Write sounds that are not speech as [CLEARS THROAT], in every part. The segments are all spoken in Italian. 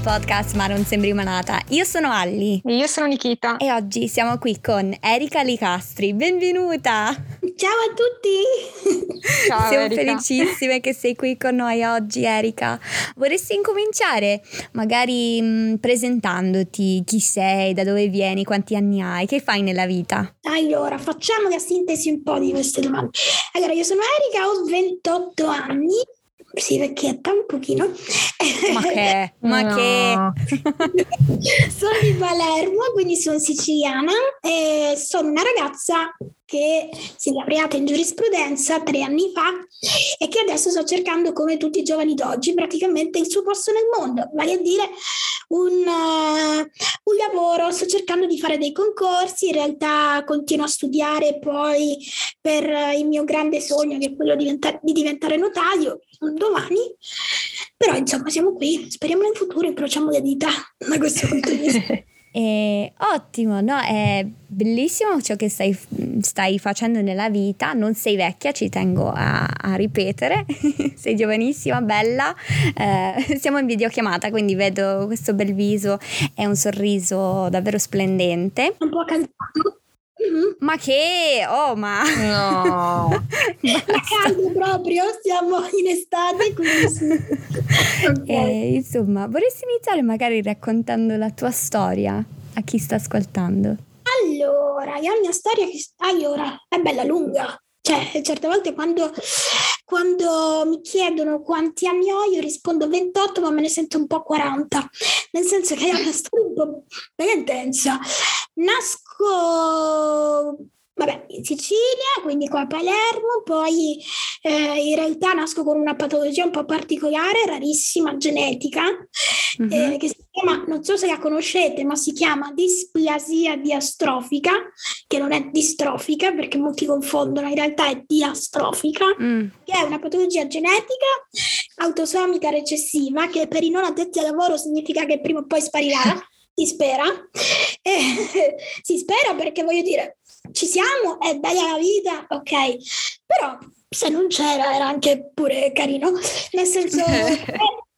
e al podcast Ma non sembri manata. Io sono Alli. Io sono Nikita. E oggi siamo qui con Erika Licastri. Benvenuta! Ciao a tutti! Ciao, Siamo Erika. felicissime che sei qui con noi oggi, Erika. Vorresti incominciare magari mh, presentandoti chi sei, da dove vieni, quanti anni hai, che fai nella vita? Allora, facciamo la sintesi un po' di queste domande. Allora, io sono Erika, ho 28 anni. Sì, vecchietta un pochino. Ma che? Ma No. che? [LAUGHS] sono di Palermo, quindi sono siciliana e sono una ragazza che si è laureata in giurisprudenza tre anni fa e che adesso sto cercando, come tutti i giovani d'oggi, praticamente il suo posto nel mondo, vale a dire un, eh, un lavoro. Sto cercando di fare dei concorsi, in realtà continuo a studiare poi per eh, il mio grande sogno, che è quello di diventa- di diventare notaio un domani. Però insomma siamo qui, speriamo in futuro, incrociamo le dita da questo punto di vista. [LAUGHS] Eh, ottimo, no? È bellissimo ciò che stai, stai facendo nella vita. Non sei vecchia, ci tengo a, a ripetere. [LAUGHS] sei giovanissima, bella. Eh, siamo in videochiamata, quindi vedo questo bel viso e un sorriso davvero splendente. Un po' cansato. Mhm. Ma che, oh, ma No. [LAUGHS] Fa caldo proprio, siamo in estate, quindi sì. [LAUGHS] Ok. Eh, insomma, vorresti iniziare magari raccontando la tua storia a chi sta ascoltando? Allora, io ho la mia storia che allora, è bella lunga. Cioè, certe volte quando, quando mi chiedono quanti anni ho, io rispondo 28, ma me ne sento un po' 40. Nel senso che è una storia un po' bella intensa. Nasco, vabbè, in Sicilia, quindi qua a Palermo, poi eh, in realtà nasco con una patologia un po' particolare, rarissima, genetica, Mhm. eh, che si chiama, non so se la conoscete, ma si chiama displasia diastrofica, che non è distrofica perché molti confondono, in realtà è diastrofica, Mm. che è una patologia genetica autosomica recessiva, che per i non addetti al lavoro significa che prima o poi sparirà, [LAUGHS] si spera. Eh, si spera perché voglio dire, ci siamo, è bella la vita, ok, però se non c'era era anche pure carino, nel senso... [LAUGHS] eh,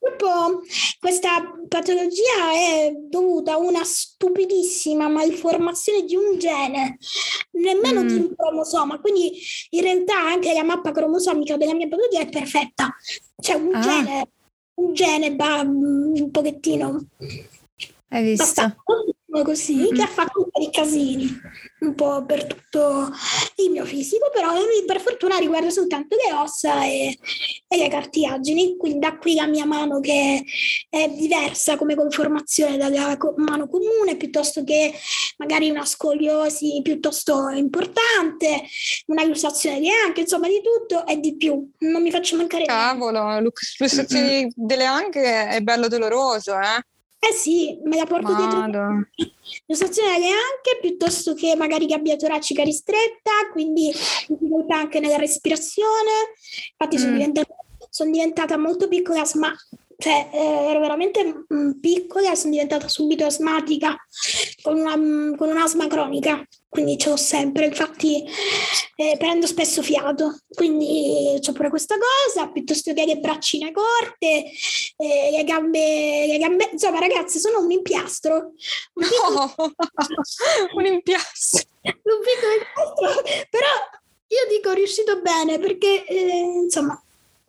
Purtroppo questa patologia è dovuta a una stupidissima malformazione di un gene, nemmeno Mm. di un cromosoma, quindi in realtà anche la mappa cromosomica della mia patologia è perfetta. C'è un Ah. gene, un gene ba- un pochettino Hai visto? abbastanza così, Mm-mm. che ha fatto un po' di casini un po' per tutto il mio fisico, però per fortuna riguarda soltanto le ossa e, e le cartilagini, quindi da qui la mia mano che è diversa come conformazione dalla mano comune, piuttosto che magari una scoliosi piuttosto importante, una lussazione di anche, insomma di tutto e di più. Non mi faccio mancare. Cavolo, l'ussazione [CLEARS THROAT] delle anche è bello doloroso, eh? Eh sì, me la porto dietro. Vado. [LAUGHS] L'ostazione alle anche piuttosto che magari gabbia toracica ristretta, quindi difficoltà anche nella respirazione. Infatti sono, Mm. diventata, sono diventata molto piccola, asma- cioè eh, ero veramente mm, piccola, sono diventata subito asmatica con, una, mm, con un'asma cronica, quindi ce l'ho sempre, infatti eh, prendo spesso fiato, quindi ho pure questa cosa, piuttosto che le braccine corte, eh, le gambe, le gambe, insomma ragazze sono un impiastro, un No. [LAUGHS] Un impiastro. un piccolo impastro, però io dico riuscito bene perché eh, insomma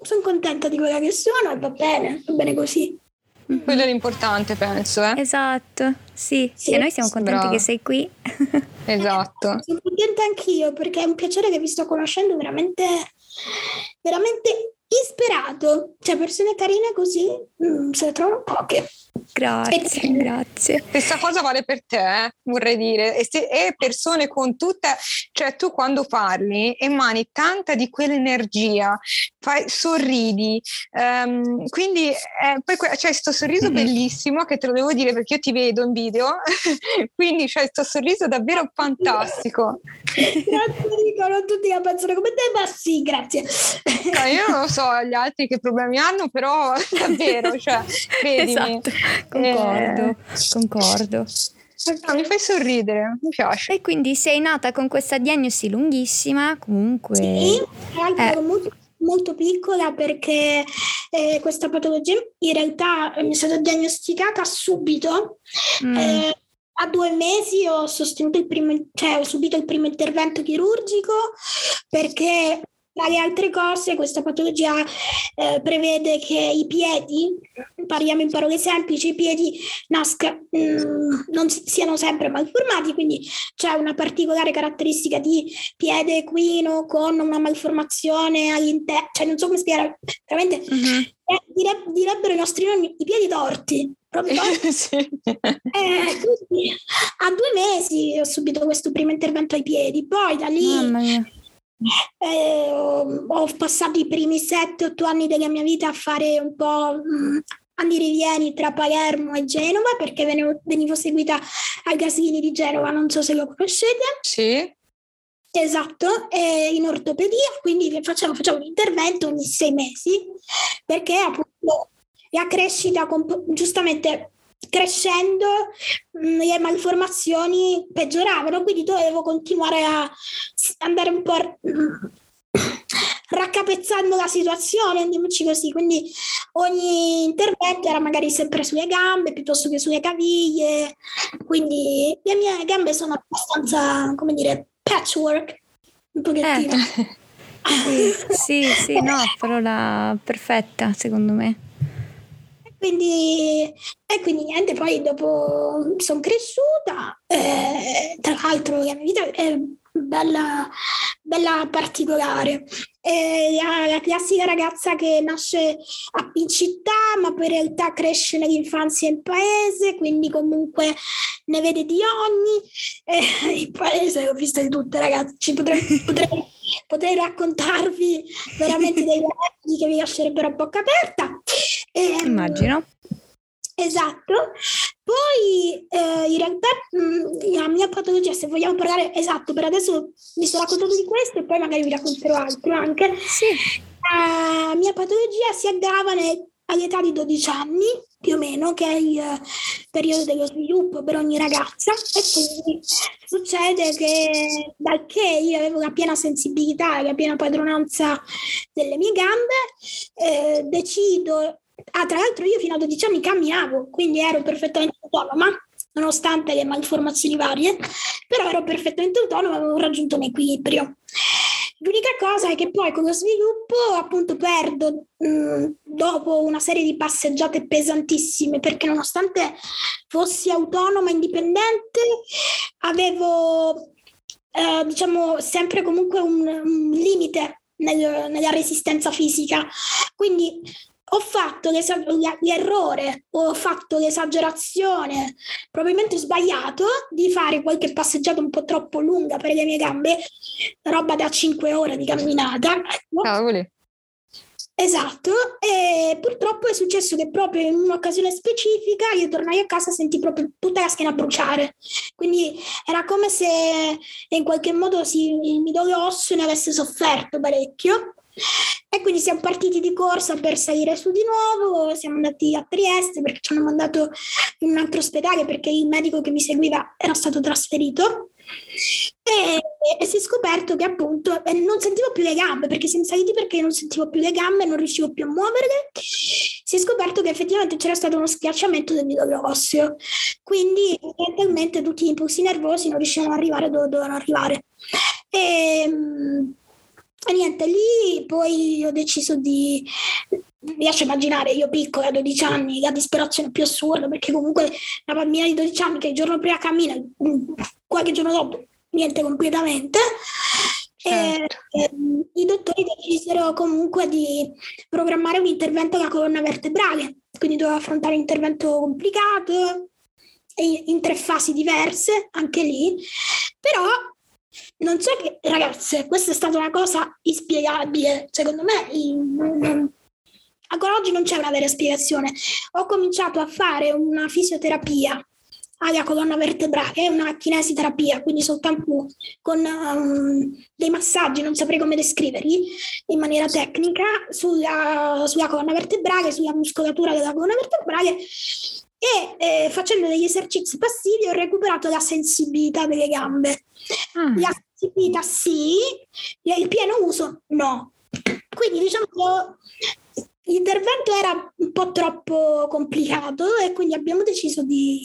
sono contenta di quella che sono e va bene, va bene così. Quello è l'importante, penso, eh? Esatto, sì. Sì, e noi siamo contenti brava. che sei qui. [LAUGHS] Esatto. Sono contenta anch'io perché è un piacere che vi sto conoscendo veramente, veramente ispirato. Cioè persone carine così mm, se ne trovano poche. Grazie, grazie. Stessa cosa vale per te, eh, vorrei dire, e, se- e persone con tutte, cioè tu quando parli emani tanta di quell'energia, fai, sorridi, ehm, quindi eh, poi c'è questo sorriso Mhm. bellissimo che te lo devo dire perché io ti vedo in video, [LAUGHS] quindi c'è questo sorriso davvero fantastico. [LAUGHS] Grazie Nico, non tutti la pensano come te, ma sì, grazie. No, io non lo so gli altri che problemi hanno, però [LAUGHS] davvero, cioè, credimi. Esatto, concordo, Eh, concordo. no, mi fai sorridere, mi piace. E quindi sei nata con questa diagnosi lunghissima, comunque. Sì, tra l'altro Eh. molto, molto piccola perché eh, questa patologia in realtà mi è stata diagnosticata subito. Mm. Eh, a due mesi ho, sostenuto il primo, cioè, ho subito il primo intervento chirurgico perché tra le altre cose, questa patologia eh, prevede che i piedi, parliamo in parole semplici, i piedi nasca, mh, mm, non siano sempre malformati, quindi c'è una particolare caratteristica di piede equino con una malformazione all'interno, cioè non so come spiegare, veramente mm-hmm. eh, dire, direbbero i nostri nonni i piedi torti. [LAUGHS] Sì. eh, a due mesi ho subito questo primo intervento ai piedi, poi da lì eh, ho passato i primi 7-8 anni della mia vita a fare un po' mh, rivieni tra Palermo e Genova perché venivo, venivo seguita ai Gasini di Genova, non so se lo conoscete. Sì. Esatto, in ortopedia, quindi facciamo, facciamo un intervento ogni sei mesi perché appunto la crescita, giustamente crescendo mm, le malformazioni peggioravano, quindi dovevo continuare a andare un po' [COUGHS] raccapezzando la situazione, andiamoci così. Quindi ogni intervento era magari sempre sulle gambe piuttosto che sulle caviglie. Quindi le mie gambe sono abbastanza, come dire, patchwork, un pochettino. Eh. [LAUGHS] sì, sì, sì, no, [LAUGHS] parola perfetta secondo me. Quindi, e quindi niente, poi dopo sono cresciuta, eh, tra l'altro la mia vita è bella, bella particolare. È la, la, classica ragazza che nasce a, in città, ma poi in realtà cresce nell'infanzia in paese, quindi comunque ne vede di ogni. Eh, [LAUGHS] in paese ho visto di tutte, ragazzi. Potrei, potrei, potrei raccontarvi veramente dei [LAUGHS] ragazzi che vi lascerebbero a bocca aperta. Eh, Immagino. Esatto, poi eh, in realtà mh, mm, la mia patologia, se vogliamo parlare esatto, per adesso vi sto raccontando di questo e poi magari vi racconterò altro anche. Sì. La mia patologia si aggrava all'età di 12 anni, più o meno, che è il periodo dello sviluppo per ogni ragazza, e quindi succede che dal che io avevo la piena sensibilità e la piena padronanza delle mie gambe, eh, decido Ah, tra l'altro io fino a 12 anni camminavo, quindi ero perfettamente autonoma, nonostante le malformazioni varie, però ero perfettamente autonoma, avevo raggiunto un equilibrio. L'unica cosa è che poi con lo sviluppo appunto perdo mh, mm, dopo una serie di passeggiate pesantissime perché nonostante fossi autonoma, indipendente, avevo eh, diciamo sempre comunque un, un limite nel, nella resistenza fisica. Quindi ho fatto l'errore ho fatto l'esagerazione, probabilmente sbagliato, di fare qualche passeggiata un po' troppo lunga per le mie gambe, roba da 5 ore di camminata. Ecco. Cavoli. Esatto, e purtroppo è successo che proprio in un'occasione specifica io tornai a casa e sentì proprio tutta la schiena bruciare. Quindi era come se in qualche modo si, il midollo osseo ne avesse sofferto parecchio. E quindi siamo partiti di corsa per salire su di nuovo, siamo andati a Trieste perché ci hanno mandato in un altro ospedale perché il medico che mi seguiva era stato trasferito. E, e, si è scoperto che appunto eh, non sentivo più le gambe perché siamo saliti perché non sentivo più le gambe, non riuscivo più a muoverle. Si è scoperto che effettivamente c'era stato uno schiacciamento del midollo osseo, quindi mentalmente tutti gli impulsi nervosi non riuscivano ad arrivare dove dovevano arrivare. E, e niente, lì poi ho deciso di riesco a immaginare io piccola a 12 anni la disperazione più assurda perché comunque una bambina di 12 anni che il giorno prima cammina qualche giorno dopo niente completamente. Certo. e, e, i dottori decisero comunque di programmare un intervento alla colonna vertebrale quindi dovevo affrontare un intervento complicato in tre fasi diverse anche lì. Però non so che, ragazze, questa è stata una cosa inspiegabile, secondo me. ancora oggi non c'è una vera spiegazione. Ho cominciato a fare una fisioterapia alla colonna vertebrale, è una kinesiterapia, quindi soltanto con um, dei massaggi, non saprei come descriverli in maniera tecnica, sulla, sulla colonna vertebrale, sulla muscolatura della colonna vertebrale e eh, facendo degli esercizi passivi ho recuperato la sensibilità delle gambe. Mm. La sensibilità sì, il pieno uso no. Quindi diciamo che L'intervento era un po' troppo complicato e quindi abbiamo deciso di,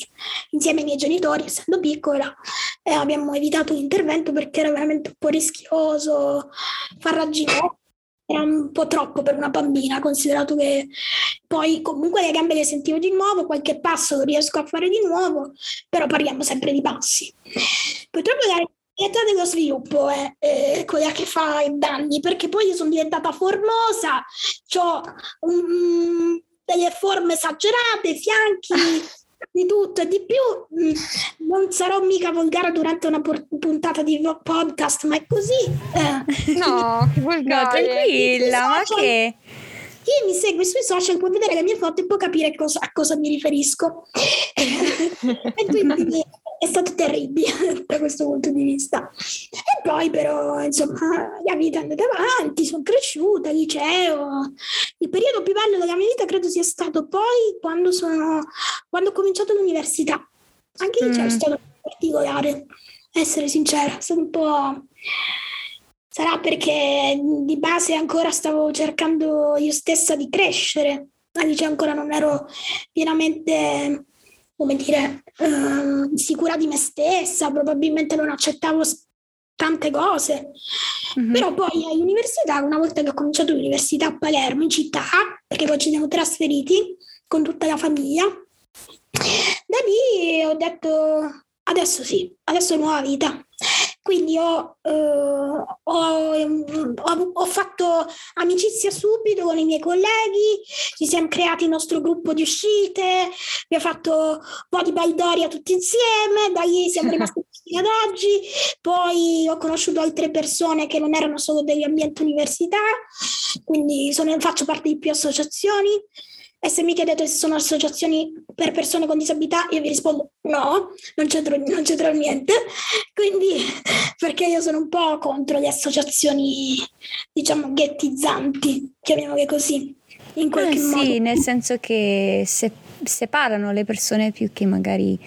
insieme ai miei genitori, essendo piccola, eh, abbiamo evitato l'intervento perché era veramente un po' rischioso, farraginoso, era un po' troppo per una bambina, considerato che poi comunque le gambe le sentivo di nuovo, qualche passo lo riesco a fare di nuovo, però parliamo sempre di passi. Purtroppo la l'età dello sviluppo è, è, quella che fa i danni, perché poi io sono diventata formosa, ho um, delle forme esagerate, fianchi, [LAUGHS] di tutto e di più. Mm, non sarò mica volgare durante una puntata di podcast, ma è così. Eh. No, [LAUGHS] che volgare. No, tranquilla, ma che... Chi mi segue sui social può vedere le mie foto e può capire cosa, a cosa mi riferisco. [LAUGHS] e quindi [LAUGHS] è stato terribile [LAUGHS] da questo punto di vista. E poi però, insomma, la vita è andata avanti, sono cresciuta, liceo. Il periodo più bello della mia vita credo sia stato poi quando, sono, quando ho cominciato l'università. Anche il liceo mm. è stato particolare, essere sincera, stato un po'... Sarà perché di base ancora stavo cercando io stessa di crescere, al liceo ancora non ero pienamente come dire, eh, sicura di me stessa, probabilmente non accettavo tante cose. Mm-hmm. Però poi all'università, una volta che ho cominciato l'università a Palermo, in città, perché poi ci siamo trasferiti con tutta la famiglia, da lì ho detto adesso sì, adesso è nuova vita. Quindi ho, eh, ho, ho, ho, fatto amicizia subito con i miei colleghi, ci siamo creati il nostro gruppo di uscite, abbiamo fatto un po' di baldoria tutti insieme, da lì siamo [LAUGHS] rimasti ad oggi, poi ho conosciuto altre persone che non erano solo degli ambienti università, quindi sono, faccio parte di più associazioni e se mi chiedete se sono associazioni per persone con disabilità, io vi rispondo no, non c'entro, non c'entro niente. Quindi, [LAUGHS] perché io sono un po' contro le associazioni, diciamo, ghettizzanti, chiamiamole così. In qualche eh, modo. Sì, nel senso che se, separano le persone più che magari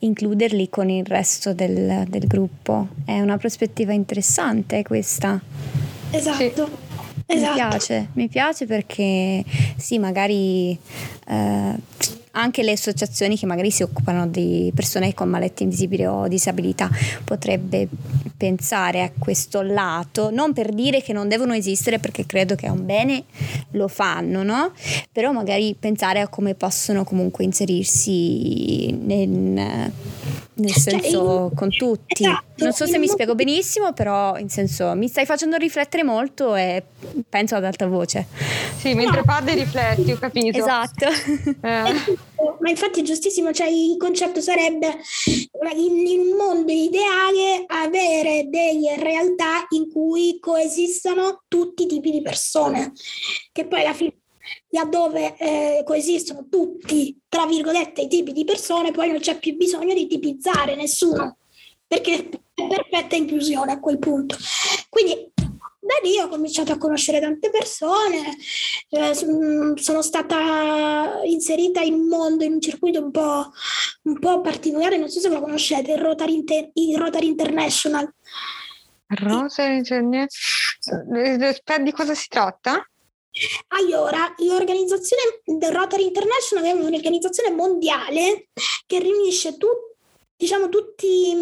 includerli con il resto del, del gruppo. È una prospettiva interessante questa. Esatto. Sì. Esatto. Mi piace, mi piace perché sì, magari eh, anche le associazioni che magari si occupano di persone con malattie invisibili o disabilità potrebbe pensare a questo lato, non per dire che non devono esistere perché credo che è un bene, lo fanno, no? Però magari pensare a come possono comunque inserirsi nel, nel cioè, senso cioè, con tutti. Esatto. Non so se mi spiego benissimo, però in senso mi stai facendo riflettere molto e penso ad alta voce. Sì, mentre parli rifletti, ho capito. Esatto. Eh. [LAUGHS] Ma infatti è giustissimo, cioè il concetto sarebbe in, in un mondo ideale avere delle realtà in cui coesistono tutti i tipi di persone, che poi alla fine laddove eh, coesistono tutti, tra virgolette, i tipi di persone, poi non c'è più bisogno di tipizzare nessuno, perché è perfetta inclusione a quel punto. Quindi da lì ho cominciato a conoscere tante persone, eh, sono stata inserita in un mondo, in un circuito un po', un po particolare, non so se lo conoscete, il Rotary, Inter- il Rotary International. Rotary International? Di cosa si tratta? Allora, l'organizzazione del Rotary International è un'organizzazione mondiale che riunisce tutti diciamo tutti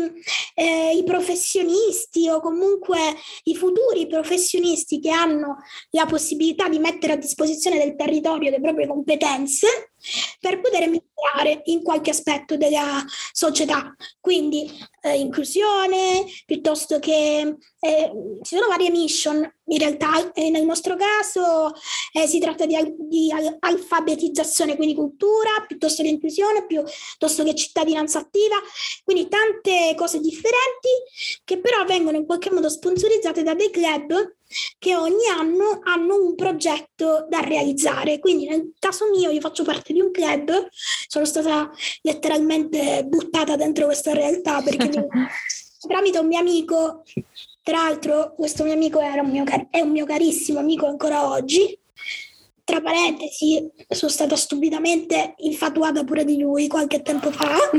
eh, i professionisti o comunque i futuri professionisti che hanno la possibilità di mettere a disposizione del territorio le proprie competenze per poter migliorare in qualche aspetto della società. Quindi eh, inclusione, piuttosto che eh, ci sono varie mission in realtà eh, nel nostro caso eh, si tratta di, di, alfabetizzazione, quindi cultura, piuttosto che inclusione, piuttosto che cittadinanza attiva, quindi tante cose differenti che però vengono in qualche modo sponsorizzate da dei club che ogni anno hanno un progetto da realizzare. Quindi nel caso mio io faccio parte di un club, sono stata letteralmente buttata dentro questa realtà perché [LAUGHS] tramite un mio amico tra l'altro, questo mio amico un mio è un mio carissimo amico ancora oggi. Tra parentesi, sono stata stupidamente infatuata pure di lui qualche tempo fa. [LAUGHS] sono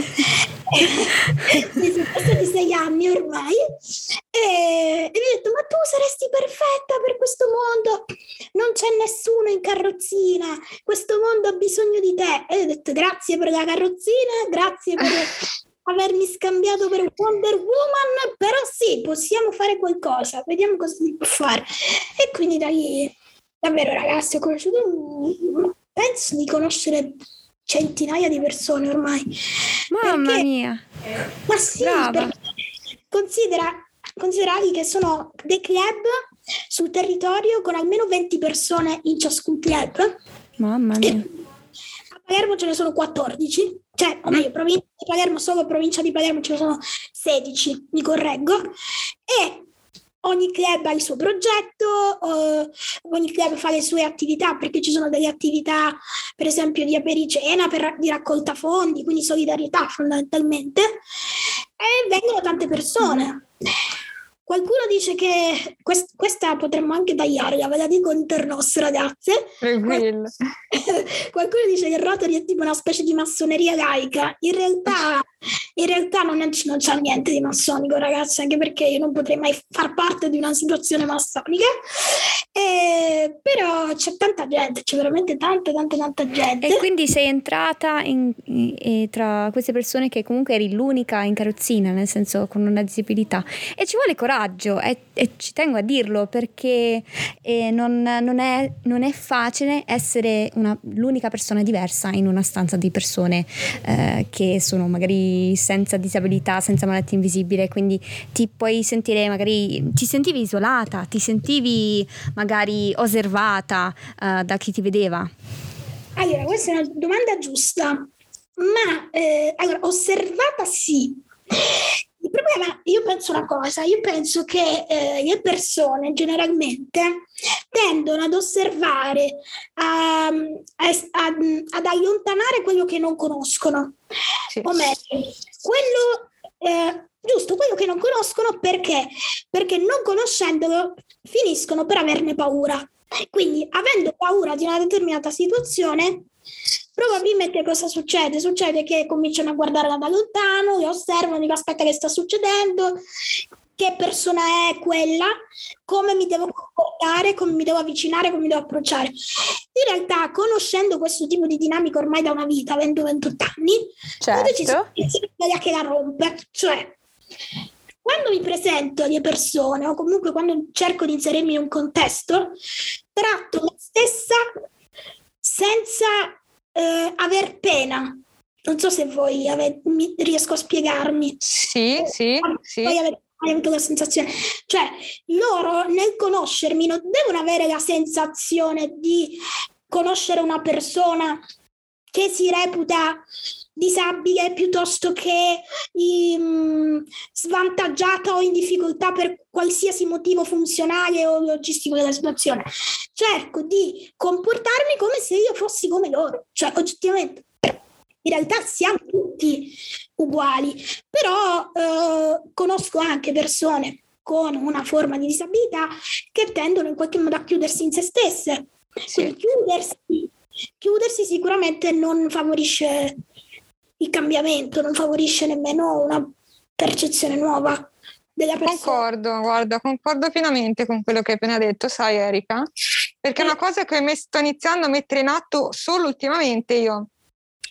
passati sei anni ormai. E, e mi ha detto: Ma tu saresti perfetta per questo mondo. Non c'è nessuno in carrozzina. Questo mondo ha bisogno di te. E io ho detto: Grazie per la carrozzina, grazie per [LAUGHS] avermi scambiato per Wonder Woman, però sì, possiamo fare qualcosa, vediamo cosa si può fare. E quindi da lì davvero ragazzi ho conosciuto penso di conoscere centinaia di persone ormai. Mamma perché, mia. Ma sì considera considerati che sono dei club sul territorio con almeno 20 persone in ciascun club? Mamma mia. a Palermo ce ne sono 14 cioè o meglio provincia di Palermo solo provincia di Palermo ce ne sono 16 mi correggo. E ogni club ha il suo progetto, eh, ogni club fa le sue attività perché ci sono delle attività per esempio di apericena, per, di raccolta fondi, quindi solidarietà fondamentalmente e vengono tante persone. Qualcuno dice che quest- questa potremmo anche tagliarla, ve la dico internos ragazze. Tranquillo. [LAUGHS] Qualcuno dice che Rotary è tipo una specie di massoneria laica. In realtà, in realtà non, è, non c'è niente di massonico, ragazzi, anche perché io non potrei mai far parte di una situazione massonica. Eh, però c'è tanta gente, c'è veramente tanta, tanta, tanta gente. E quindi sei entrata in, in, tra queste persone che comunque eri l'unica in carrozzina, nel senso con una disabilità. E ci vuole coraggio coraggio e, e ci tengo a dirlo perché eh, non, non, è, non, è, facile essere una, l'unica persona diversa in una stanza di persone eh, che sono magari senza disabilità, senza malattia invisibile, quindi ti puoi sentire magari, ti sentivi isolata, ti sentivi magari osservata eh, da chi ti vedeva. Allora, questa è una domanda giusta, ma eh, allora, osservata sì, il problema, io penso una cosa, io penso che eh, le persone generalmente tendono ad osservare, a, a, a, ad allontanare quello che non conoscono, sì. o meglio, quello, eh, giusto, quello che non conoscono perché? Perché non conoscendolo finiscono per averne paura. Quindi avendo paura di una determinata situazione, Probabilmente cosa succede? Succede che cominciano a guardarla da lontano, li osservano, dico aspetta che sta succedendo, che persona è quella, come mi devo comportare, come mi devo avvicinare, come mi devo approcciare. In realtà, conoscendo questo tipo di dinamica ormai da una vita, avendo 28 anni, certo. ho deciso che la rompe. Cioè, quando mi presento alle persone o comunque quando cerco di inserirmi in un contesto, tratto me stessa senza eh, aver pena. Non so se voi ave- mi, riesco a spiegarmi. Sì, sì, sì. Poi avete hai avuto la sensazione, cioè loro nel conoscermi non devono avere la sensazione di conoscere una persona che si reputa disabile piuttosto che um, svantaggiata o in difficoltà per qualsiasi motivo funzionale o logistico della situazione. Cerco di comportarmi come se io fossi come loro, cioè oggettivamente. In realtà siamo tutti uguali, però eh, conosco anche persone con una forma di disabilità che tendono in qualche modo a chiudersi in se stesse. Quindi chiudersi, chiudersi sicuramente non favorisce il cambiamento, non favorisce nemmeno una percezione nuova della persona. Concordo, guarda, concordo pienamente con quello che hai appena detto, sai Erika, perché è una cosa che sto iniziando a mettere in atto solo ultimamente io.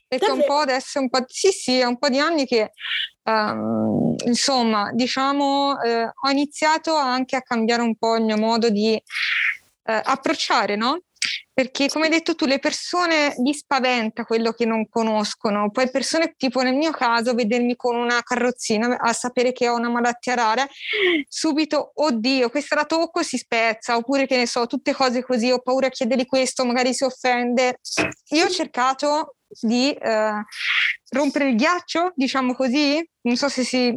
Perché Davvero? un po' adesso, un po', sì, sì, è un po' di anni che, um, insomma, diciamo, eh, ho iniziato anche a cambiare un po' il mio modo di eh, approcciare, no? Perché come hai detto tu le persone gli spaventa quello che non conoscono, poi persone tipo nel mio caso vedermi con una carrozzina a sapere che ho una malattia rara, subito oddio questa la tocco si spezza oppure che ne so tutte cose così, ho paura a chiedergli questo, magari si offende. Io ho cercato di eh, rompere il ghiaccio, diciamo così, non so se si...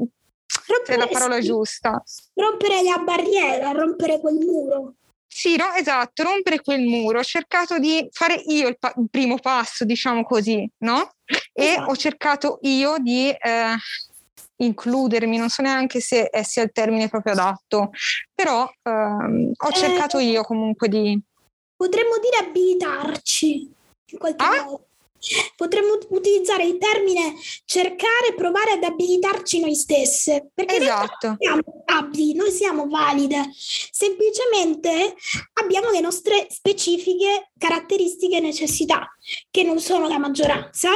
Rompere, se è la parola sì. giusta. Rompere la barriera, rompere quel muro. Sì, no, esatto, rompere quel muro. Ho cercato di fare io il, pa- il primo passo, diciamo così, no? E esatto. ho cercato io di eh, includermi, non so neanche se sia il termine proprio adatto, però ehm, ho cercato eh. io comunque di... potremmo dire abilitarci in qualche Ah? modo. Potremmo utilizzare il termine cercare, provare ad abilitarci noi stesse. Perché Esatto. non siamo abili, noi siamo valide. Semplicemente abbiamo le nostre specifiche caratteristiche e necessità, che non sono la maggioranza,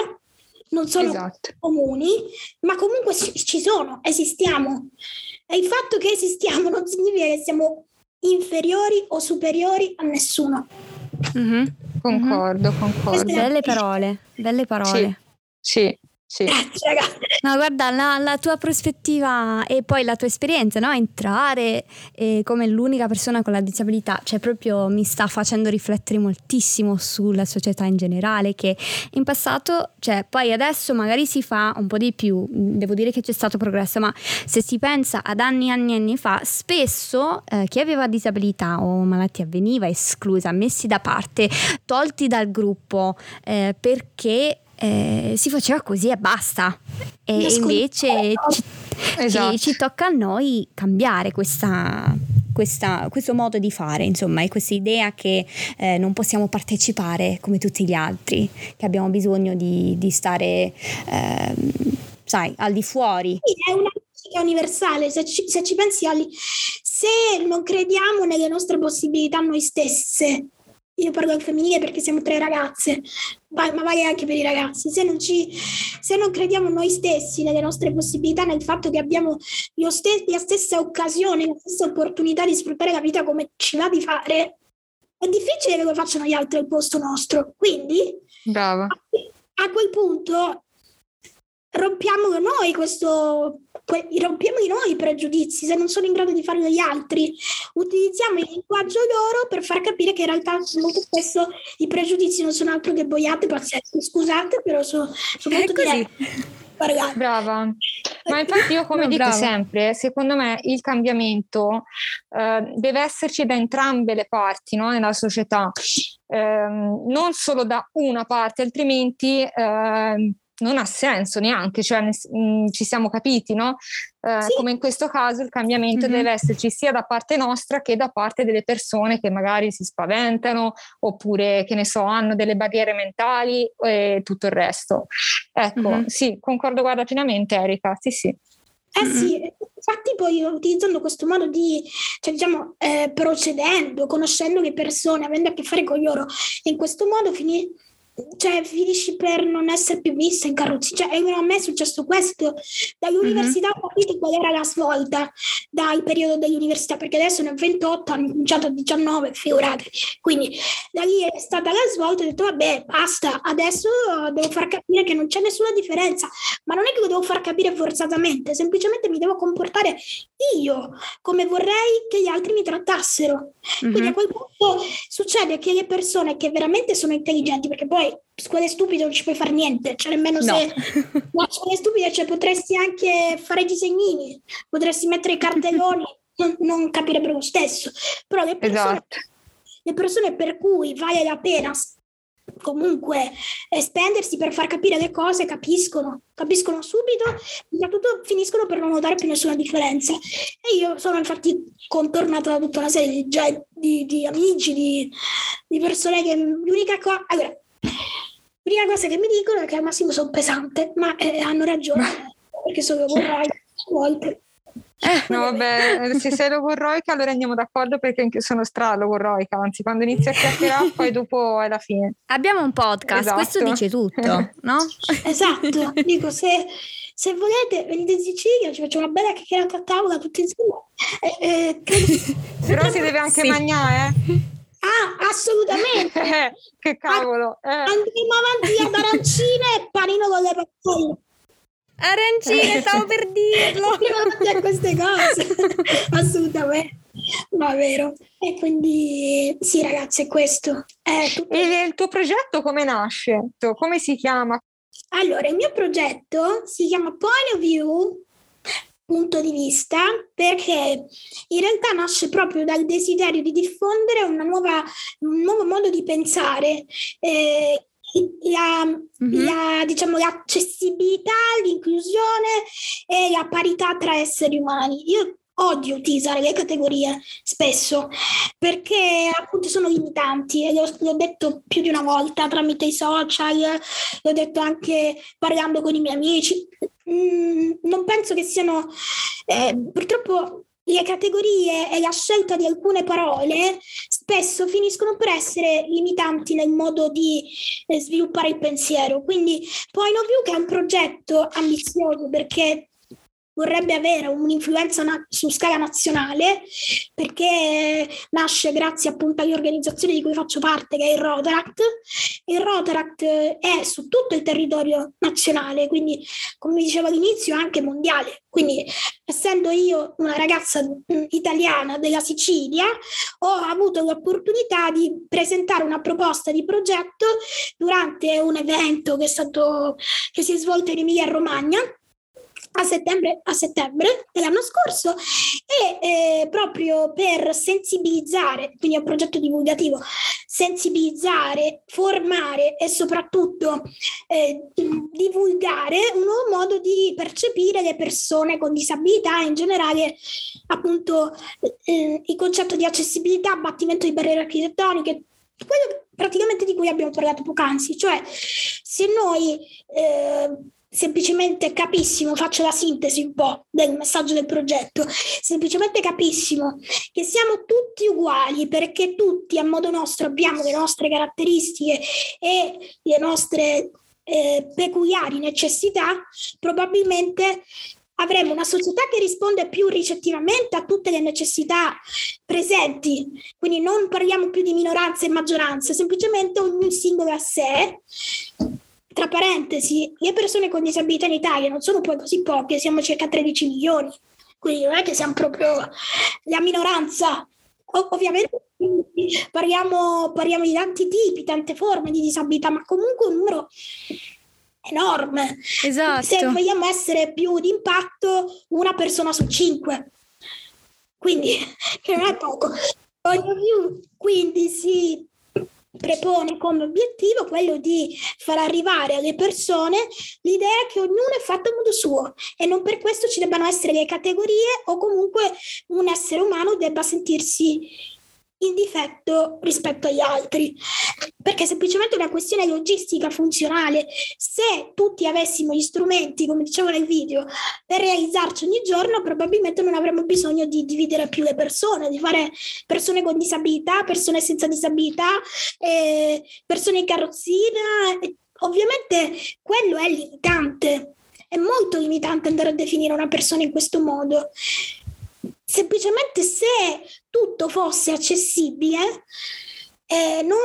non sono Esatto. comuni, ma comunque ci sono, esistiamo. E il fatto che esistiamo [LAUGHS] non significa che siamo inferiori o superiori a nessuno. Mhm. Concordo, concordo. è- Belle parole, belle parole. Sì, sì. Grazie ragazzi. No, guarda, la, la tua prospettiva e poi la tua esperienza, no? Entrare eh, come l'unica persona con la disabilità, cioè proprio mi sta facendo riflettere moltissimo sulla società in generale, che in passato, cioè poi adesso magari si fa un po' di più, devo dire che c'è stato progresso, ma se si pensa ad anni e anni e anni fa, spesso eh, chi aveva disabilità o malattia veniva esclusa, messi da parte, tolti dal gruppo eh, perché eh, si faceva così e basta. E Nascondiamo. invece ci, Esatto. ci- ci tocca a noi cambiare questa, questa- questo modo di fare, insomma, e questa idea che eh, non possiamo partecipare come tutti gli altri, che abbiamo bisogno di, di stare, ehm, sai, al di fuori. Sì, È una logica universale, se ci, se ci pensi, Ali, se non crediamo nelle nostre possibilità noi stesse, io parlo al femminile perché siamo tre ragazze, ma ma vale anche per i ragazzi, se non, ci, se non crediamo noi stessi nelle nostre possibilità, nel fatto che abbiamo ste- la stessa occasione, la stessa opportunità di sfruttare la vita come ci va di fare, è difficile che lo facciano gli altri al posto nostro. Quindi Brava. a quel punto rompiamo noi questo que- rompiamo di noi i pregiudizi se non sono in grado di farlo gli altri utilizziamo il linguaggio loro per far capire che in realtà molto spesso i pregiudizi non sono altro che boiate pazzesche scusate però so- sono È molto così. diretta. Brava. Ma infatti io come No, [LAUGHS] dico brava. sempre, secondo me il cambiamento eh, deve esserci da entrambe le parti no, nella società, Ehm, non solo da una parte, altrimenti ehm, non ha senso neanche, cioè nel- mm, ci siamo capiti, no? Eh, Sì. Come in questo caso il cambiamento Mhm. deve esserci sia da parte nostra che da parte delle persone che magari si spaventano oppure che ne so, hanno delle barriere mentali e tutto il resto. Ecco, Mhm. sì, concordo, guarda pienamente Erika, sì sì. Eh sì, infatti poi utilizzando questo modo di, cioè diciamo, eh, procedendo, conoscendo le persone, avendo a che fare con loro, in questo modo fini- cioè, finisci per non essere più vista in carrozzina. Cioè, a me è successo questo. Dall'università ho capito qual era la svolta dal periodo dell'università, perché adesso ne ho 28, hanno cominciato a 19, figuratevi. Quindi da lì è stata la svolta, ho detto vabbè, basta, adesso devo far capire che non c'è nessuna differenza ma non è che lo devo far capire forzatamente, semplicemente mi devo comportare io come vorrei che gli altri mi trattassero. Quindi a Mhm. quel punto succede che le persone che veramente sono intelligenti, perché poi su quelle stupide non ci puoi fare niente, cioè nemmeno No. se no, su quelle stupide cioè, potresti anche fare disegnini, potresti mettere i cartelloni, [LAUGHS] non, non capirebbero lo stesso. Però le persone Esatto. le persone per cui vale la pena comunque eh, spendersi per far capire le cose capiscono, capiscono subito e soprattutto finiscono per non notare più nessuna differenza. E io sono infatti contornata da tutta una serie di, di- di amici, di, di persone che l'unica cosa... Allora, l'unica cosa che mi dicono è che al massimo sono pesante, ma eh, hanno ragione, perché sono vorrai a volte. No, vabbè, se sei logorroica allora andiamo d'accordo perché anche io sono stra logorroica, anzi quando inizio a chiacchierare [LAUGHS] poi dopo è la fine. Abbiamo un podcast, Esatto. questo dice tutto, [LAUGHS] no? Esatto, dico se, se volete venite in Sicilia, ci facciamo una bella chiacchierata a tavola tutti insieme. Eh, eh, credo- Però si deve anche Sì. mangiare, assolutamente! Eh? che cavolo. Eh. Andiamo avanti ad [LAUGHS] arancine e panino con le pappole. Arancine, stavo per [LAUGHS] dirlo. Andiamo avanti a queste cose. [LAUGHS] assolutamente. Ma vero. E quindi sì, ragazzi, è questo. È tutto- E il tuo progetto come nasce? Come si chiama? Allora, il mio progetto si chiama Point of View, punto di vista, perché in realtà nasce proprio dal desiderio di diffondere una nuova, un nuovo modo di pensare. eh, la, Mhm. la, diciamo, l'accessibilità, l'inclusione e la parità tra esseri umani. Io odio utilizzare le categorie spesso perché appunto sono limitanti e l'ho, l'ho detto più di una volta tramite i social, l'ho detto anche parlando con i miei amici. Mm, non penso che siano eh, purtroppo le categorie e la scelta di alcune parole spesso finiscono per essere limitanti nel modo di eh, sviluppare il pensiero. Quindi poi no più che è un progetto ambizioso perché vorrebbe avere un'influenza na- su scala nazionale perché nasce grazie appunto alle organizzazioni di cui faccio parte che è il Rotaract. Il Rotaract è su tutto il territorio nazionale, quindi come dicevo all'inizio anche mondiale. Quindi essendo io una ragazza mm, italiana della Sicilia ho avuto l'opportunità di presentare una proposta di progetto durante un evento che, è stato, che si è svolto in Emilia Romagna a settembre, a settembre dell'anno scorso e eh, proprio per sensibilizzare, quindi è un progetto divulgativo, sensibilizzare, formare e soprattutto eh, divulgare un nuovo modo di percepire le persone con disabilità in generale appunto eh, il concetto di accessibilità, abbattimento di barriere architettoniche, quello praticamente di cui abbiamo parlato poc'anzi, cioè se noi eh, semplicemente capissimo, faccio la sintesi un po' del messaggio del progetto, semplicemente capissimo che siamo tutti uguali perché tutti a modo nostro abbiamo le nostre caratteristiche e le nostre eh, peculiari necessità, probabilmente avremo una società che risponde più ricettivamente a tutte le necessità presenti. Quindi non parliamo più di minoranze e maggioranze, semplicemente ogni singolo a sé tra parentesi, le persone con disabilità in Italia non sono poi così poche, siamo circa 13 milioni, quindi non è che siamo proprio la minoranza. Ovviamente parliamo, parliamo di tanti tipi, tante forme di disabilità, ma comunque un numero enorme. Esatto. Se vogliamo essere più d'impatto, una persona su cinque. Quindi, [LAUGHS] che non è poco. Quindi si prepone come obiettivo quello di far arrivare alle persone l'idea che ognuno è fatto a modo suo e non per questo ci debbano essere le categorie o comunque un essere umano debba sentirsi in difetto rispetto agli altri, perché è semplicemente una questione logistica funzionale. Se tutti avessimo gli strumenti, come dicevo nel video, per realizzarci ogni giorno, probabilmente non avremmo bisogno di dividere più le persone, di fare persone con disabilità, persone senza disabilità, eh, persone in carrozzina. Ovviamente quello è limitante, è molto limitante andare a definire una persona in questo modo semplicemente se tutto fosse accessibile, eh, non,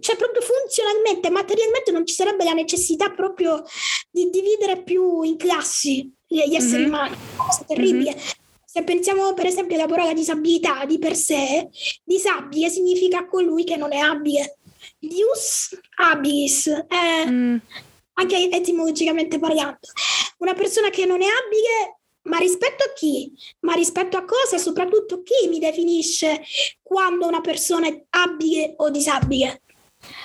cioè proprio funzionalmente, materialmente non ci sarebbe la necessità proprio di dividere più in classi gli esseri mm-hmm. umani, è terribile. Mm-hmm. Se pensiamo per esempio alla parola disabilità di per sé, disabile significa colui che non è abile. Dius abilis, eh, mm. anche etimologicamente parlando. Una persona che non è abile ma rispetto a chi? Ma rispetto a cosa? Soprattutto chi mi definisce quando una persona è abile o disabile?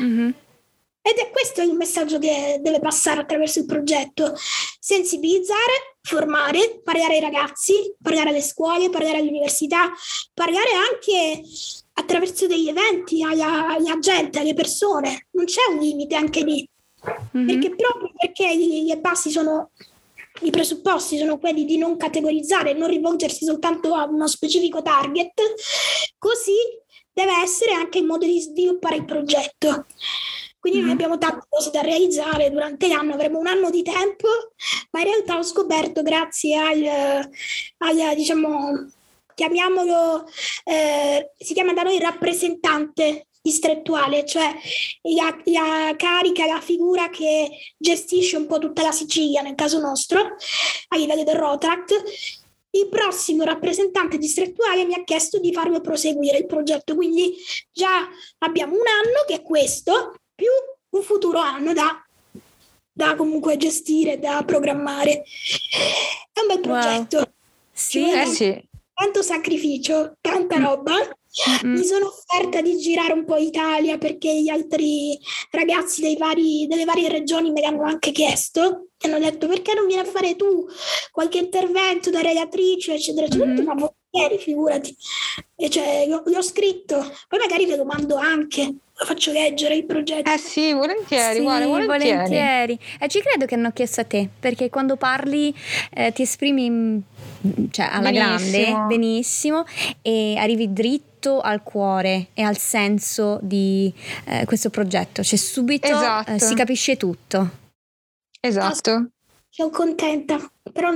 Mm-hmm. Ed è questo il messaggio che deve passare attraverso il progetto. Sensibilizzare, formare, parlare ai ragazzi, parlare alle scuole, parlare alle università, parlare anche attraverso degli eventi alla, alla gente, alle persone. Non c'è un limite anche lì. Mm-hmm. Perché proprio perché le basi sono i presupposti sono quelli di non categorizzare, non rivolgersi soltanto a uno specifico target, così deve essere anche il modo di sviluppare il progetto. Quindi mm-hmm. noi abbiamo tante cose da realizzare durante l'anno, avremo un anno di tempo, ma in realtà ho scoperto grazie al, al diciamo, chiamiamolo, eh, si chiama da noi rappresentante distrettuale, cioè la, la, carica, la figura che gestisce un po' tutta la Sicilia, nel caso nostro, a livello del Rotaract. Il prossimo rappresentante distrettuale mi ha chiesto di farlo proseguire il progetto, quindi già abbiamo un anno che è questo, più un futuro anno da, da comunque gestire, da programmare. È un bel progetto. Wow. Sì, eh sì. Tanto sacrificio, tanta roba Mm-hmm. Mi sono offerta di girare un po' Italia perché gli altri ragazzi vari, delle varie regioni me l'hanno anche chiesto e hanno detto perché non vieni a fare tu qualche intervento da relatrice eccetera eccetera. Mm-hmm. Ma ieri, figurati. E cioè, io, io ho scritto, poi magari ve lo mando anche, faccio leggere il progetto. Eh sì, volentieri, Sì, guarda, volentieri. volentieri. E ci credo che hanno chiesto a te, perché quando parli eh, ti esprimi mm, cioè, alla Benissimo. grande, benissimo, e arrivi dritto al cuore e al senso di eh, questo progetto. Cioè subito eh, Esatto. si capisce tutto. Esatto. Sono contenta, però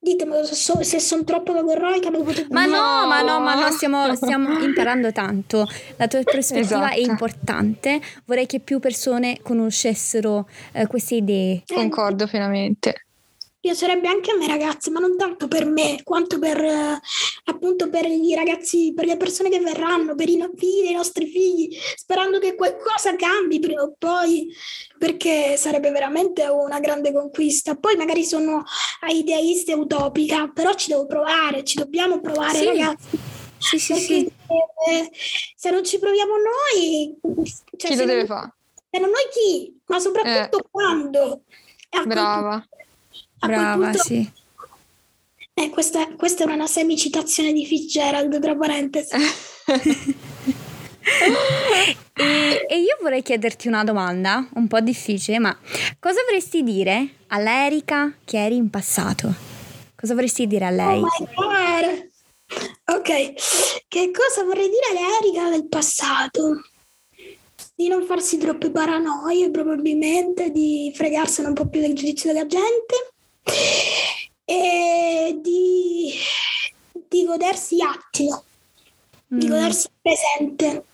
ditemi se, so- se sono troppo logorroica me lo potete Ma no, No. ma no, ma no, stiamo, stiamo [LAUGHS] imparando tanto. La tua prospettiva è Esatto. importante. Vorrei che più persone conoscessero eh, queste idee. Concordo pienamente. Piacerebbe anche a me ragazzi, ma non tanto per me, quanto per eh, appunto per i ragazzi, per le persone che verranno, per i no- figli dei nostri figli, sperando che qualcosa cambi prima o poi, perché sarebbe veramente una grande conquista. Poi magari sono idealista e utopica, però ci devo provare, ci dobbiamo provare Sì. ragazzi. Sì, sì, sì. eh, se non ci proviamo noi, cioè Chi se lo deve fare? se non noi chi? Ma soprattutto quando? E a quel Brava. Brava, punto- sì. eh, questa, questa è una semicitazione di Fitzgerald, tra parentesi. [LAUGHS] E, e io vorrei chiederti una domanda un po' difficile, ma cosa vorresti dire all'Erica che eri in passato? Cosa vorresti dire a Oh lei? my god! Ok, che cosa vorrei dire all'Erica del passato? Di non farsi troppe paranoie, probabilmente, di fregarsene un po' più del giudizio della gente e di, di godersi di Mm. godersi il presente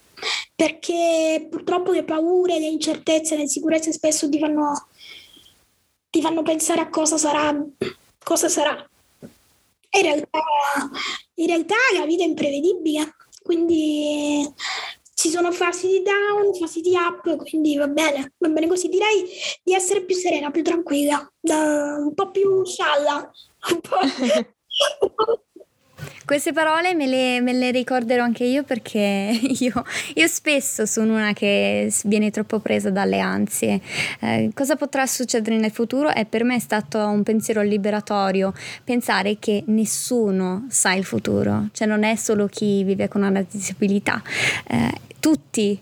perché purtroppo le paure, le incertezze, le insicurezze spesso ti fanno, ti fanno pensare a cosa sarà, cosa sarà. E in realtà, in realtà la vita è imprevedibile, quindi ci sono fasi di down, fasi di up, quindi va bene, va bene così. Direi di essere più serena, più tranquilla, un po' più scialla, [LAUGHS] Queste parole me le, me le ricorderò anche io perché [LAUGHS] io, io spesso sono una che viene troppo presa dalle ansie. Eh, cosa potrà succedere nel futuro? E per me è stato un pensiero liberatorio pensare che nessuno sa il futuro, cioè non è solo chi vive con una disabilità, eh, tutti.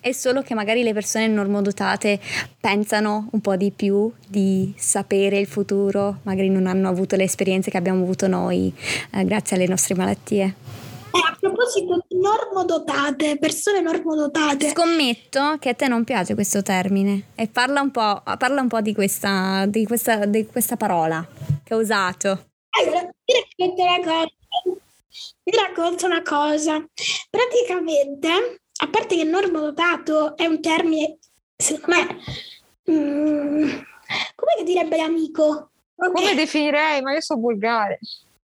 È solo che magari le persone normodotate pensano un po' di più di sapere il futuro, magari non hanno avuto le esperienze che abbiamo avuto noi eh, grazie alle nostre malattie. Eh, a proposito di normodotate, persone normodotate, Scommetto che a te non piace questo termine e parla un po', parla un po' di, questa, di, questa, di questa parola che ho usato. allora, ti racconto una cosa. Vi racconto una cosa. Praticamente, a parte che normodotato è un termine, secondo me, mm, come che direbbe l'amico? Ok. Come definirei? Ma io sono volgare.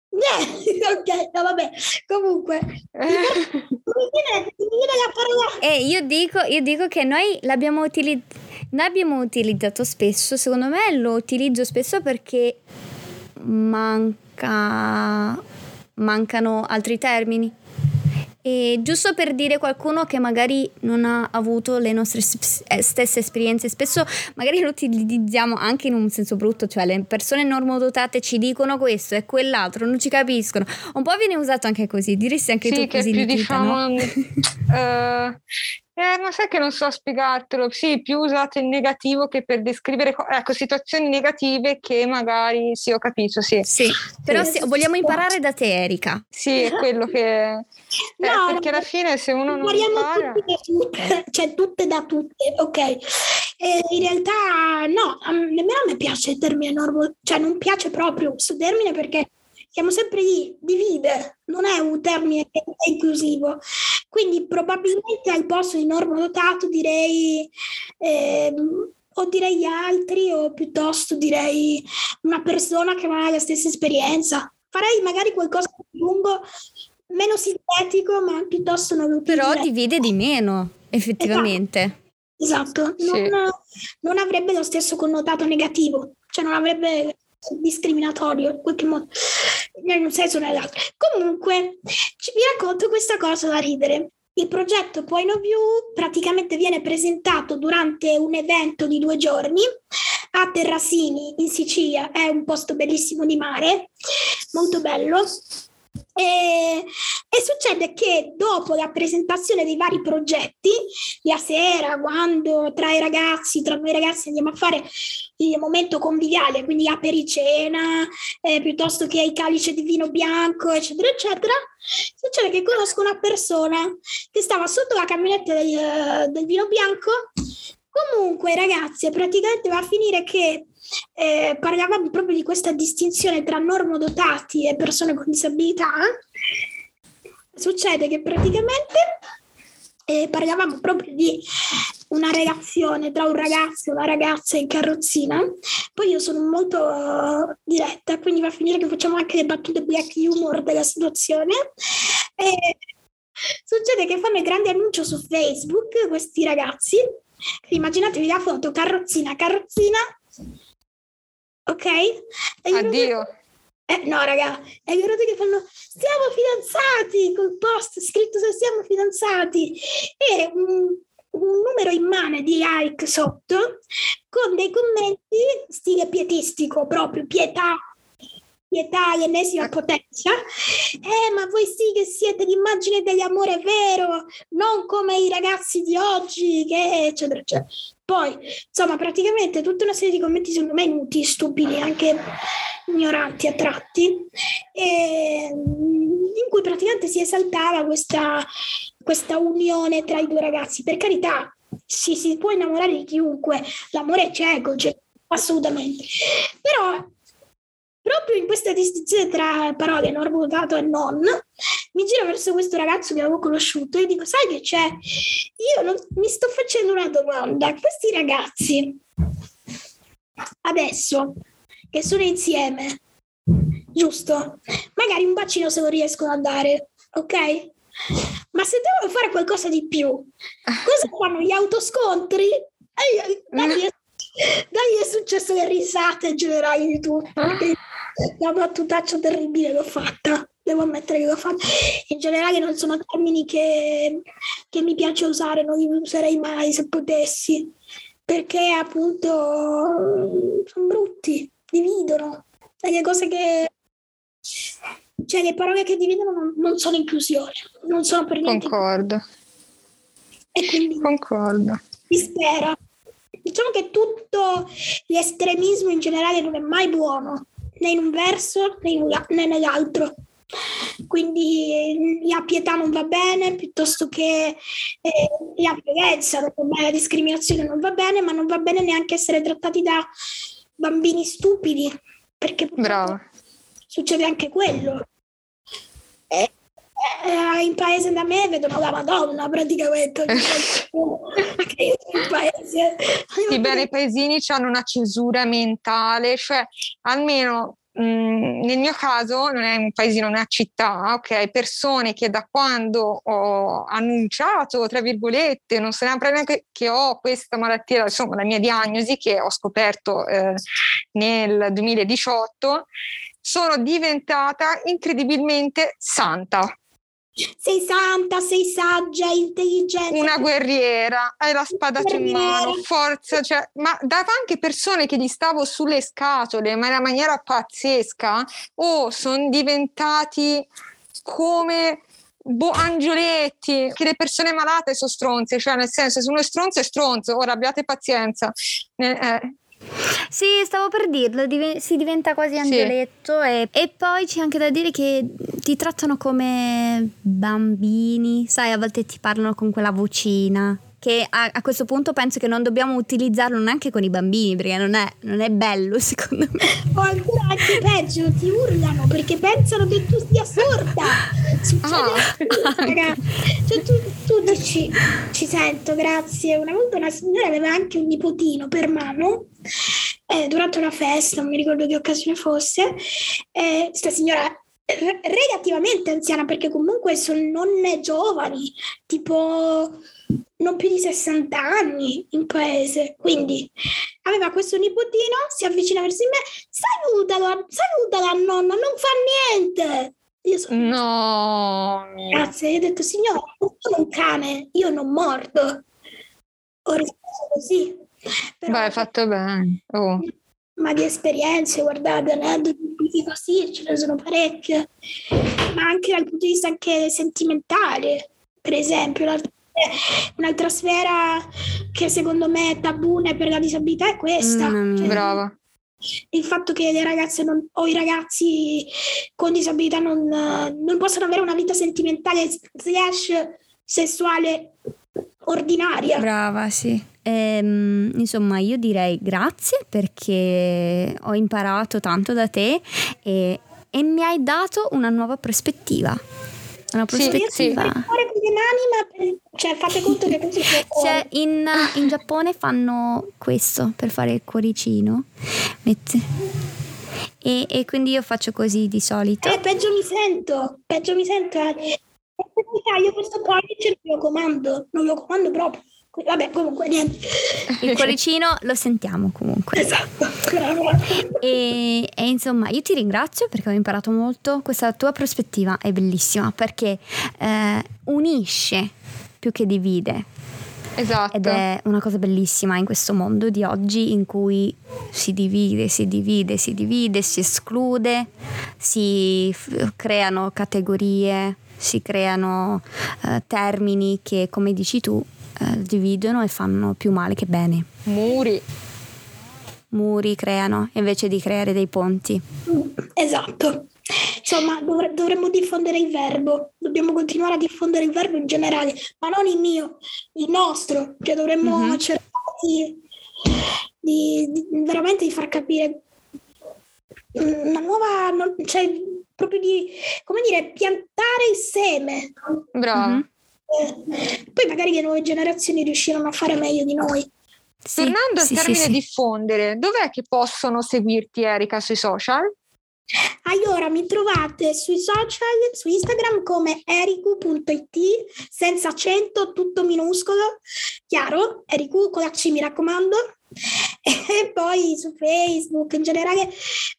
Eh, [LAUGHS] ok, no, vabbè. Comunque, [LAUGHS] mi viene, mi viene la parola E io dico, io dico che noi l'abbiamo utilizzato. Noi abbiamo utilizzato spesso, secondo me lo utilizzo spesso perché manca, mancano altri termini. E giusto per dire qualcuno che magari non ha avuto le nostre eh, stesse esperienze, spesso magari lo utilizziamo anche in un senso brutto, cioè le persone normodotate ci dicono questo e quell'altro, non ci capiscono. Un po' viene usato anche così, diresti anche sì, tu così più Nikita, no? diciamo. [LAUGHS] eh, eh, ma sai che non so spiegartelo. Sì, più usato in negativo che per descrivere co- ecco, situazioni negative che magari sì, ho capito, sì. Sì, però Sì. se- vogliamo imparare da te, Erika. Sì, è quello che. [LAUGHS] eh, No, perché alla fine se uno non impara. tutti da tutte, cioè tutte da tutte, ok. E in realtà no, a me- nemmeno a me piace il termine normo, cioè non piace proprio questo termine perché siamo sempre lì, divide, non è un termine che è inclusivo. Quindi probabilmente al posto di normodotato direi ehm, o direi gli altri o piuttosto direi una persona che non ha la stessa esperienza. Farei magari qualcosa di lungo, meno sintetico, ma piuttosto non lo Però utilizzerei. divide di meno, effettivamente. Esatto, Sì. non, non avrebbe lo stesso connotato negativo, cioè non avrebbe discriminatorio in qualche modo, in un senso o nell'altro. Comunque, ci, vi racconto questa cosa da ridere. Il progetto Point of View praticamente viene presentato durante un evento di due giorni a Terrasini in Sicilia, è un posto bellissimo di mare, molto bello. E, e, succede che dopo la presentazione dei vari progetti, la sera, quando tra i ragazzi, tra noi ragazzi andiamo a fare il momento conviviale, quindi a pericena, eh, piuttosto che ai calice di vino bianco, eccetera, eccetera, succede che conosco una persona che stava sotto la camionetta del, del vino bianco. Comunque, ragazzi, praticamente va a finire che eh, parlavamo proprio di questa distinzione tra normodotati e persone con disabilità, succede che praticamente eh, parlavamo proprio di una relazione tra un ragazzo e una ragazza in carrozzina. Poi io sono molto uh, diretta, quindi va a finire che facciamo anche le battute black humor della situazione. E succede che fanno il grande annuncio su Facebook questi ragazzi. Immaginatevi la foto carrozzina, carrozzina, ok? E Addio. Eh, no, raga, è vero che fanno siamo fidanzati col post scritto se siamo fidanzati e un, un numero immane di like sotto con dei commenti stile pietistico proprio, pietà, pietà l'ennesima potenza. Eh, ma voi sì che siete l'immagine dell'amore vero, non come i ragazzi di oggi, che eccetera, eccetera. Poi, insomma, praticamente tutta una serie di commenti secondo me inutili, stupidi, anche ignoranti a tratti, e, in cui praticamente si esaltava questa, questa unione tra i due ragazzi. Per carità, si, si può innamorare di chiunque, l'amore è cieco, cioè, assolutamente. Però proprio in questa distinzione tra parole non votato e non, mi giro verso questo ragazzo che avevo conosciuto e dico, sai che c'è? Io non, mi sto facendo una domanda. Questi ragazzi, adesso che sono insieme, giusto? Magari un bacino se lo riescono a dare, ok? Ma se devono fare qualcosa di più, cosa fanno gli autoscontri? Dai, [LAUGHS] dai, è successo le risate generali di tutti. La battutaccia terribile l'ho fatta, devo ammettere che l'ho fatta. In generale non sono termini che, che mi piace usare, non li userei mai se potessi, perché appunto sono brutti, dividono. E le cose che... Cioè le parole che dividono non, non sono inclusione, non sono per niente. Concordo. E quindi... Concordo. Si spera. Diciamo che tutto l'estremismo in generale non è mai buono né in un verso né, in, né nell'altro. Quindi la pietà non va bene, piuttosto che eh, la violenza la discriminazione non va bene, ma non va bene neanche essere trattati da bambini stupidi, perché succede anche quello. Eh, eh, in paese da me vedono la Madonna praticamente. [LAUGHS] in paese. Sì, beh, i paesini hanno una cesura mentale, cioè almeno Mm, nel mio caso non è un paesino, una città, ok? Persone che da quando ho annunciato, tra virgolette, non se ne neanche che ho questa malattia, insomma la mia diagnosi che ho scoperto eh, nel 2018, sono diventata incredibilmente santa. Sei santa, sei saggia, intelligente. Una guerriera, hai la spada in mano, forza, cioè, ma dava anche persone che gli stavo sulle scatole, ma in una maniera pazzesca, o oh, sono diventati come boh, angioletti, che le persone malate sono stronze, cioè nel senso se uno è stronzo è stronzo, ora abbiate pazienza. Eh, sì, stavo per dirlo, div- si diventa quasi angioletto sì. e, e, poi c'è anche da dire che ti trattano come bambini, sai, a volte ti parlano con quella vocina che a, a, questo punto penso che non dobbiamo utilizzarlo neanche con i bambini perché non è, non è bello [LAUGHS] secondo me. O ancora anche peggio, ti urlano perché pensano che tu sia sorda. Succede [LAUGHS] oh. ragazzi. Cioè, tu, tu dici, ci sento, grazie. Una volta una signora aveva anche un nipotino per mano eh, durante una festa, non mi ricordo che occasione fosse. Questa eh, signora relativamente anziana perché comunque sono nonne giovani, tipo non più di 60 anni in paese. Quindi aveva questo nipotino, si avvicina verso di me, salutala, salutala nonna, non fa niente. Io sono... No. Grazie, io ho detto signora, sono un cane, io non mordo. Ho risposto così. Però, Beh, hai fatto bene. Oh. Ma di esperienze, guardate, aneddoti significa sì, ce ne sono parecchie, ma anche dal punto di vista anche sentimentale, per esempio. Un'altra, un'altra sfera che secondo me è tabù per la disabilità è questa. Mm, Cioè, Brava. il fatto che le ragazze non- o i ragazzi con disabilità non, non possano avere una vita sentimentale slash sessuale ordinaria. Brava, sì. Ehm, insomma, io direi grazie perché ho imparato tanto da te e, e mi hai dato una nuova prospettiva. Una Sì, prospettiva. Fare cuore con le mani, ma per- cioè, fate conto che cuore. [LAUGHS] Cioè, in, in Giappone fanno questo per fare il cuoricino. Metti- E, e quindi io faccio così di solito. Eh, peggio mi sento, peggio mi sento. Eh, Io questo pollice non lo comando, non lo comando proprio. Vabbè, comunque niente. Il cuoricino lo sentiamo comunque. Esatto. E, e insomma, io ti ringrazio perché ho imparato molto. Questa tua prospettiva è bellissima perché eh, unisce più che divide. Esatto. Ed è una cosa bellissima in questo mondo di oggi in cui si divide, si divide, si divide, si esclude, si f- creano categorie, si creano eh, termini che, come dici tu, eh, dividono e fanno più male che bene. Muri. Muri creano invece di creare dei ponti. Esatto. Insomma, dovre- dovremmo diffondere il verbo, dobbiamo continuare a diffondere il verbo in generale, ma non il mio, il nostro. Cioè dovremmo Mhm. cercare di, di- di- veramente di far capire una nuova, cioè proprio di, come dire, piantare il seme. Brava. Mhm. Poi magari le nuove generazioni riusciranno a fare meglio di noi. Sì, Tornando sì, al termine sì. diffondere, dov'è che possono seguirti Erika sui social? Allora, mi trovate sui social, su Instagram come ericu.it, senza accento, tutto minuscolo, chiaro, ericu con la C mi raccomando, [LAUGHS] e poi su Facebook in generale,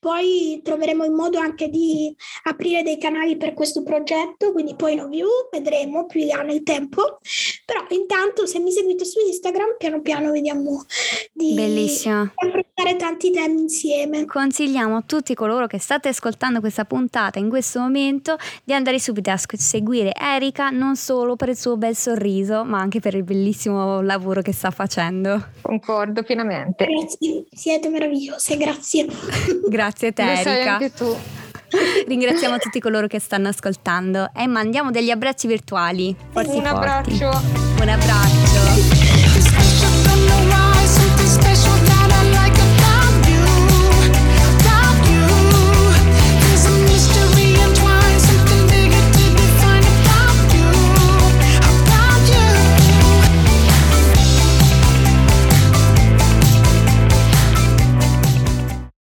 poi troveremo il modo anche di aprire dei canali per questo progetto, quindi poi no view, vedremo più in là nel tempo, però intanto se mi seguite su Instagram, piano piano vediamo di Bellissima. affrontare tanti temi insieme. Consigliamo a tutti coloro che state ascoltando questa puntata in questo momento di andare subito a seguire Erika non solo per il suo bel sorriso, ma anche per il bellissimo lavoro che sta facendo. Concordo pienamente assolutamente. Grazie, siete meravigliose, grazie. [LAUGHS] Grazie te, Erika. anche tu. [LAUGHS] Ringraziamo tutti coloro che stanno ascoltando e mandiamo degli abbracci virtuali. Forti Un forti. abbraccio. Un abbraccio.